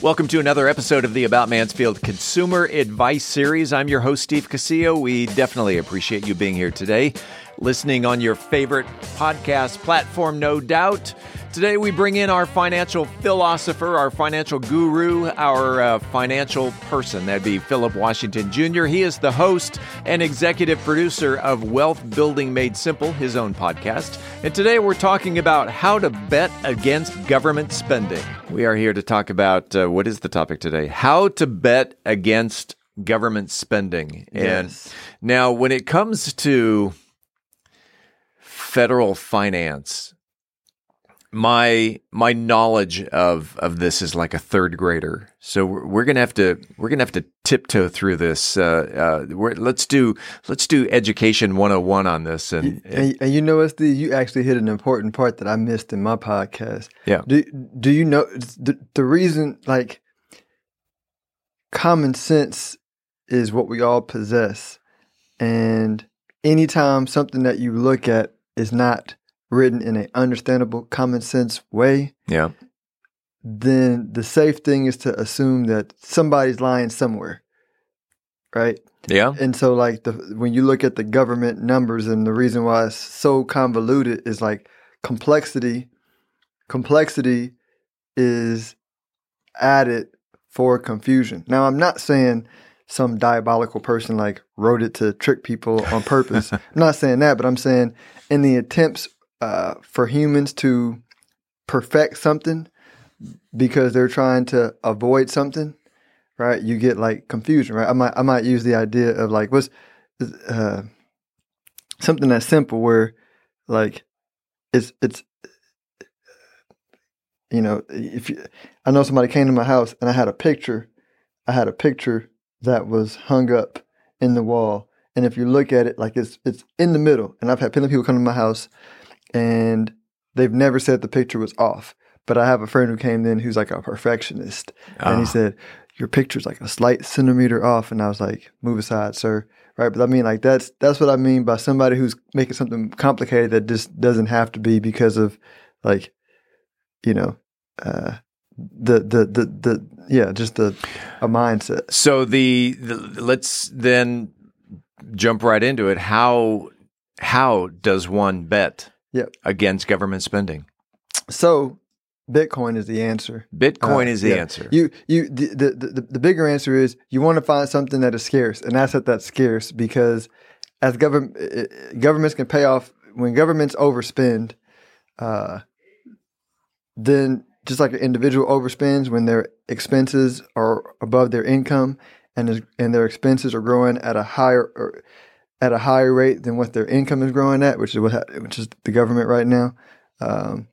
Welcome to another episode of the About Mansfield Consumer Advice Series. I'm your host, Steve Casillo. We definitely appreciate you being here today, listening on your favorite podcast platform, no doubt. Today, we bring in our financial philosopher, our financial guru, our uh, financial person. That'd be Phillip Washington Jr. He is the host and executive producer of Wealth Building Made Simple, his own podcast. And today, we're talking about how to bet against government spending. We are here to talk about uh, what is the topic today? How to bet against government spending. And Yes. now, when it comes to federal finance, my my knowledge of of this is like a third grader. So we're, we're gonna have to we're gonna have to tiptoe through this. Uh, uh, we're, let's do let's do education 101 on this. And, And, and you know Steve? You actually hit an important part that I missed in my podcast. Yeah. Do Do you know the the reason? Like, common sense is what we all possess, and anytime something that you look at is not written in an understandable, common sense way, yeah, then the safe thing is to assume that somebody's lying somewhere, right? yeah, And so, like the when you look at the government numbers, and the reason why it's so convoluted is like complexity. Complexity is added for confusion. Now, I'm not saying some diabolical person like wrote it to trick people on purpose. I'm not saying that, but I'm saying in the attempts uh, for humans to perfect something because they're trying to avoid something, right? You get like confusion, right? I might I might use the idea of like what's uh, something that's simple where like it's it's you know if you I know somebody came to my house and I had a picture I had a picture that was hung up in the wall and if you look at it like it's it's in the middle and I've had plenty of people come to my house and they've never said the picture was off but I have a friend who came in who's like a perfectionist and Ah. he said your picture's like a slight centimeter off and I was like move aside sir right but I mean like that's that's what I mean by somebody who's making something complicated that just doesn't have to be because of like you know uh the the the, the yeah just the a mindset So the, the let's then jump right into it. How how does one bet Yep. against government spending? so bitcoin is the answer Bitcoin Uh, is the yeah. answer. You you the, the the the bigger answer is you want to find something that is scarce, an asset that's scarce because as government governments can pay off when governments overspend, uh, then just like an individual overspends when their expenses are above their income and is, and their expenses are growing at a higher or at a higher rate than what their income is growing at, which is what ha- which is the government right now. Um,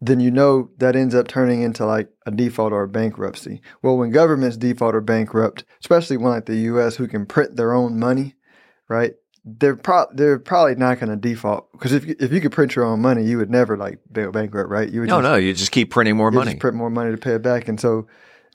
then you know that ends up turning into like a default or a bankruptcy. Well, when governments default or bankrupt, especially one like the U.S. who can print their own money, right? They're pro- they're probably not going to default because if you, if you could print your own money, you would never like go bankrupt, right? You would no, just, no, you just keep printing more money. just print more money to pay it back, and so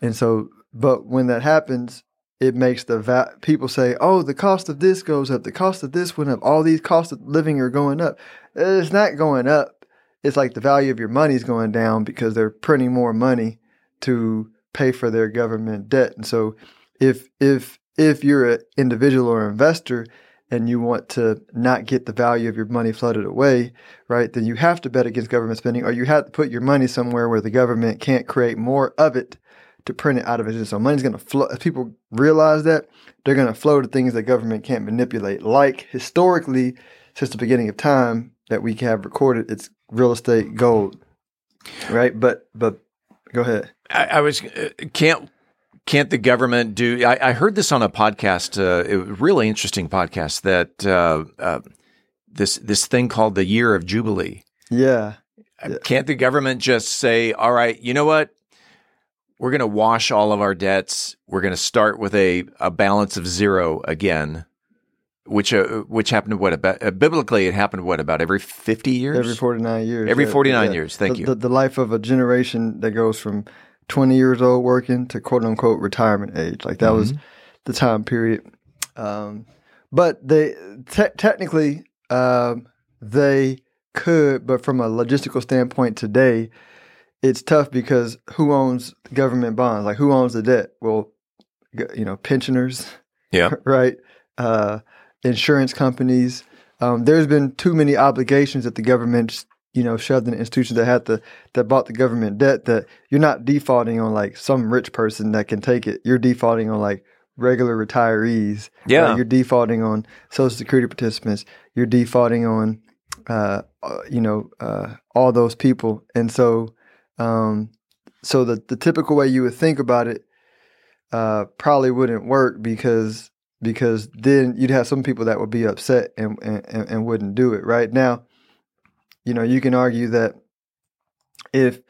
and so. But when that happens, it makes the va- people say, "Oh, the cost of this goes up. The cost of this went up. All these costs of living are going up." It's not going up. It's like the value of your money is going down because they're printing more money to pay for their government debt. And so, if if if you're an individual or investor and you want to not get the value of your money flooded away, right? Then you have to bet against government spending, or you have to put your money somewhere where the government can't create more of it to print it out of it. So money's going to flow. If people realize that, they're going to flow to things that government can't manipulate. Like historically, since the beginning of time that we have recorded, it's real estate, gold, right? But but go ahead. I, I was uh, can't can't the government do? I, I heard this on a podcast, uh, a really interesting podcast that uh, uh, this this thing called the Year of Jubilee. Yeah, Uh, Can't the government just say, "All right, you know what? We're going to wash all of our debts. We're going to start with a, a balance of zero again." Which uh, which happened what about uh, biblically it happened what about every fifty years every forty nine years. Every 49 yeah. years. Thank the, you. The, the life of a generation that goes from twenty years old working to quote unquote retirement age. Like that was Mm-hmm. the time period. Um, but they te- technically um, they could, but from a logistical standpoint today, it's tough because who owns government bonds? Like who owns the debt? Well, you know, pensioners, Yeah. right? Uh, insurance companies. Um, there's been too many obligations that the government, you know, shoved in institutions that had to that bought the government debt that you're not defaulting on like some rich person that can take it. You're defaulting on like regular retirees. Yeah. right? You're defaulting on Social Security participants. You're defaulting on, uh, uh, you know, uh, all those people. And so, um, so the the typical way you would think about it uh, probably wouldn't work because because then you'd have some people that would be upset and, and and wouldn't do it right now. You know, you can argue that if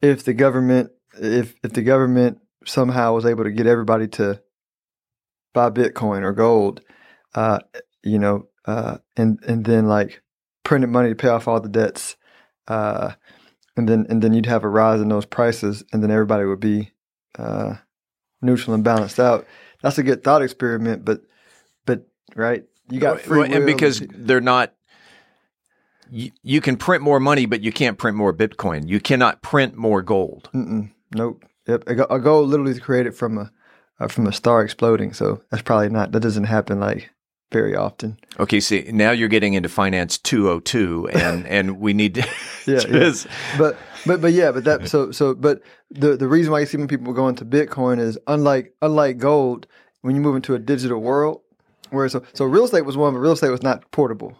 if the government if if the government somehow was able to get everybody to buy Bitcoin or gold, uh, you know, uh, and and then like printed money to pay off all the debts, uh, and then and then you'd have a rise in those prices, and then everybody would be uh, neutral and balanced out. That's a good thought experiment, but but right, you got free and will. because they're not you, you can print more money but you can't print more bitcoin you cannot print more gold Mm-mm, nope, yep, a, a gold literally is created from a uh, from a star exploding, so that's probably not that doesn't happen like very often. okay see now you're getting into finance 202 and and we need to Yeah, yeah. but but but yeah, but that so so but the the reason why you see when people go into Bitcoin is unlike unlike gold, when you move into a digital world, where so so real estate was one, but real estate was not portable.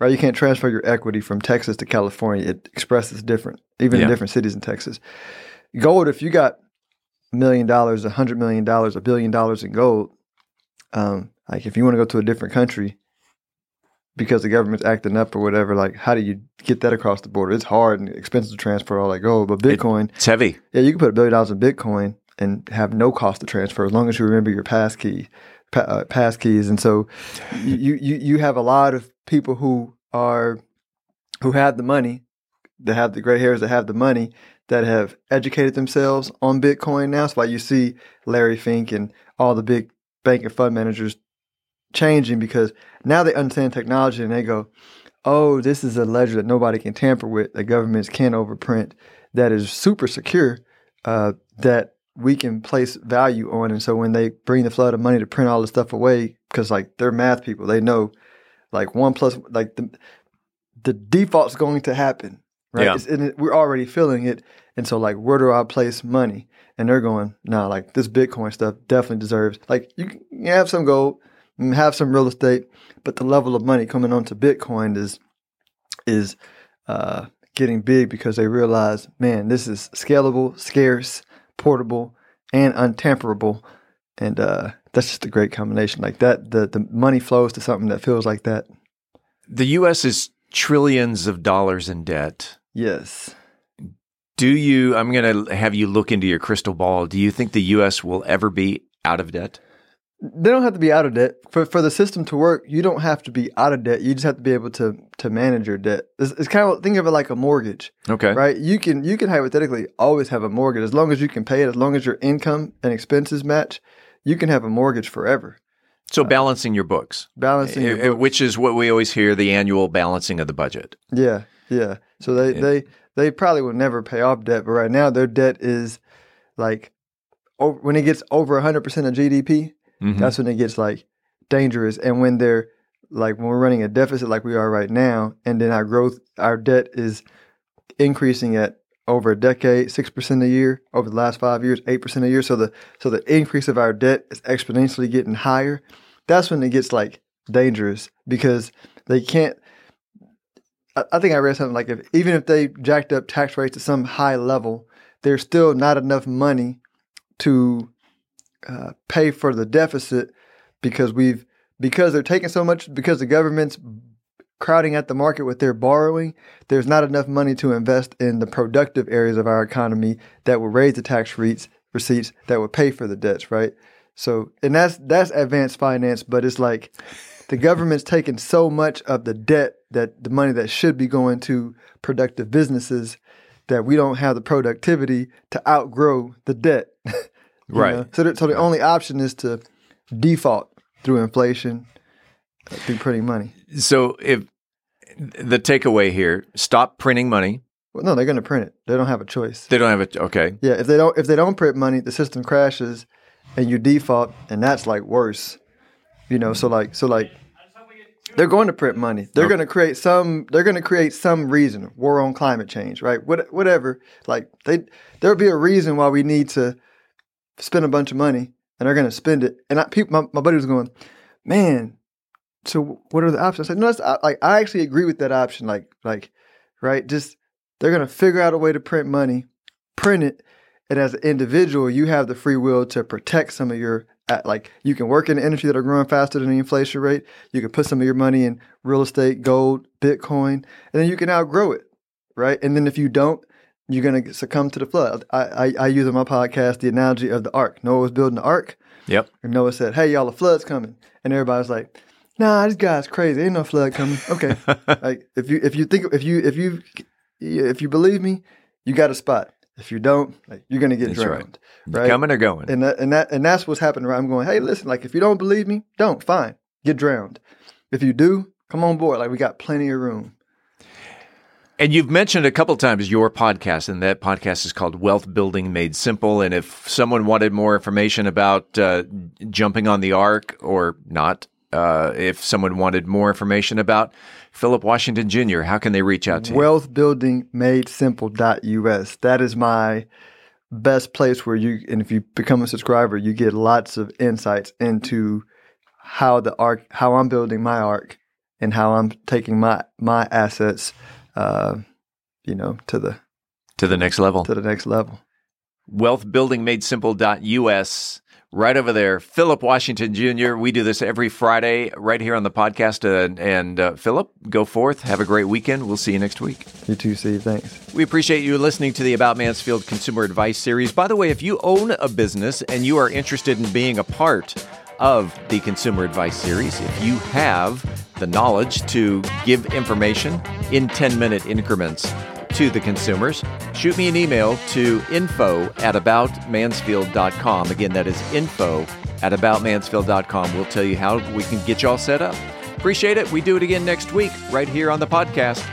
Right? You can't transfer your equity from Texas to California. It expresses different, even Yeah. in different cities in Texas. Gold, if you got a million dollars, a hundred million dollars, a billion dollars in gold, um, like if you want to go to a different country because the government's acting up or whatever, like how do you get that across the border? It's hard and expensive to transfer all that gold. But Bitcoin, it's heavy yeah, you can put a billion dollars in Bitcoin and have no cost to transfer as long as you remember your pass key, pa- uh, pass keys. And so you, you you have a lot of people who are who have the money, that have the gray hairs, that have the money, that have educated themselves on Bitcoin now. That's why you see Larry Fink and all the big bank and fund managers changing because now they understand technology and they go, oh, this is a ledger that nobody can tamper with, that governments can't overprint, that is super secure, uh, that we can place value on. And so when they bring the flood of money to print all this stuff away, because like they're math people, they know like one plus like the the default's going to happen, right? Yeah. It's, and it, we're already feeling it. And so like, where do I place money? And they're going, nah, like this Bitcoin stuff definitely deserves. Like you can have some gold, have some real estate, but the level of money coming onto Bitcoin is is uh, getting big because they realize, man, this is scalable, scarce, portable, and untamperable, and uh, that's just a great combination. Like that, the the money flows to something that feels like that. the us is trillions of dollars in debt Yes. do you i'm going to have you look into your crystal ball do you think the us will ever be out of debt They don't have to be out of debt for for the system to work. You don't have to be out of debt. You just have to be able to to manage your debt. It's, it's kind of think of it like a mortgage. okay right? You can you can hypothetically always have a mortgage as long as you can pay it, as long as your income and expenses match. You can have a mortgage forever. so balancing your books Balancing, your Uh, books. which is what we always hear the annual balancing of the budget yeah, yeah. So they Yeah. they they probably will never pay off debt, but right now their debt is like when it gets over hundred percent of GDP, Mhm. that's when it gets like dangerous. And when they're like when we're running a deficit like we are right now, and then our growth, our debt is increasing at over a decade, six percent a year over the last five years, eight percent a year. So the so the increase of our debt is exponentially getting higher. That's when it gets like dangerous because they can't. I, I think I read something like if even if they jacked up tax rates to some high level, there's still not enough money to uh, pay for the deficit because we've because they're taking so much because the government's crowding at the market with their borrowing there's not enough money to invest in the productive areas of our economy that would raise the tax rates receipts that would pay for the debts right? So and that's that's advanced finance but it's like the government's taking so much of the debt that the money that should be going to productive businesses that we don't have the productivity to outgrow the debt Right. know? So, the, so the only option is to default through inflation, uh, through printing money. So if the takeaway here, stop printing money, Well, no, they're going to print it. They don't have a choice. They don't have it. Okay. Yeah, if they don't if they don't print money, the system crashes, and you default, and that's like worse. You know, so like so like they're going to print money. They're Okay. going to create some. They're going to create some reason. War on climate change, right? What, whatever. Like they, there'll be a reason why we need to spend a bunch of money, and they're going to spend it. And I, people, my, my buddy was going, man. So what are the options? I said, no, that's, like I actually agree with that option. Like, like, right? Just they're going to figure out a way to print money, print it, and as an individual, you have the free will to protect some of your. Uh, like you can work in the industry that are growing faster than the inflation rate. You can put some of your money in real estate, gold, Bitcoin, and then you can outgrow it, right? And then if you don't, you're gonna succumb to the flood. I, I, I use on my podcast the analogy of the ark. Noah was building the ark, Yep. and Noah said, "Hey, y'all, a flood's coming," and everybody's like, "Nah, this guy's crazy. Ain't no flood coming." Okay, like if you if you think if you if you if you believe me, you got a spot. If you don't, like you're gonna get That's right. drowned, right? Coming or going. And that, and that and that's what's happening. Right? I'm going, hey, listen, like if you don't believe me, don't. Fine, get drowned. If you do, come on board. Like we got plenty of room. And you've mentioned a couple times your podcast, and that podcast is called Wealth Building Made Simple. And if someone wanted more information about uh, jumping on the ark or not, uh, if someone wanted more information about Phillip Washington Jr., how can they reach out to you? Wealthbuildingmadesimple.us. That is my best place where you and if you become a subscriber, you get lots of insights into how the ark, how I'm building my ark, and how I'm taking my my assets, uh, you know, to the to the next level. to the next level. wealthbuildingmadesimple.us. Right over there, Phillip Washington Jr. We do this every Friday right here on the podcast. Uh, and uh, Phillip, go forth. Have a great weekend. We'll see you next week. You too, Steve. Thanks. We appreciate you listening to the About Mansfield Consumer Advice Series. By the way, if you own a business and you are interested in being a part of the Consumer Advice Series, if you have the knowledge to give information in 10 minute increments to the consumers, shoot me an email to info at aboutmansfield.com. Again, that is info at aboutmansfield.com. We'll tell you how we can get you all set up. Appreciate it. We do it again next week right here on the podcast.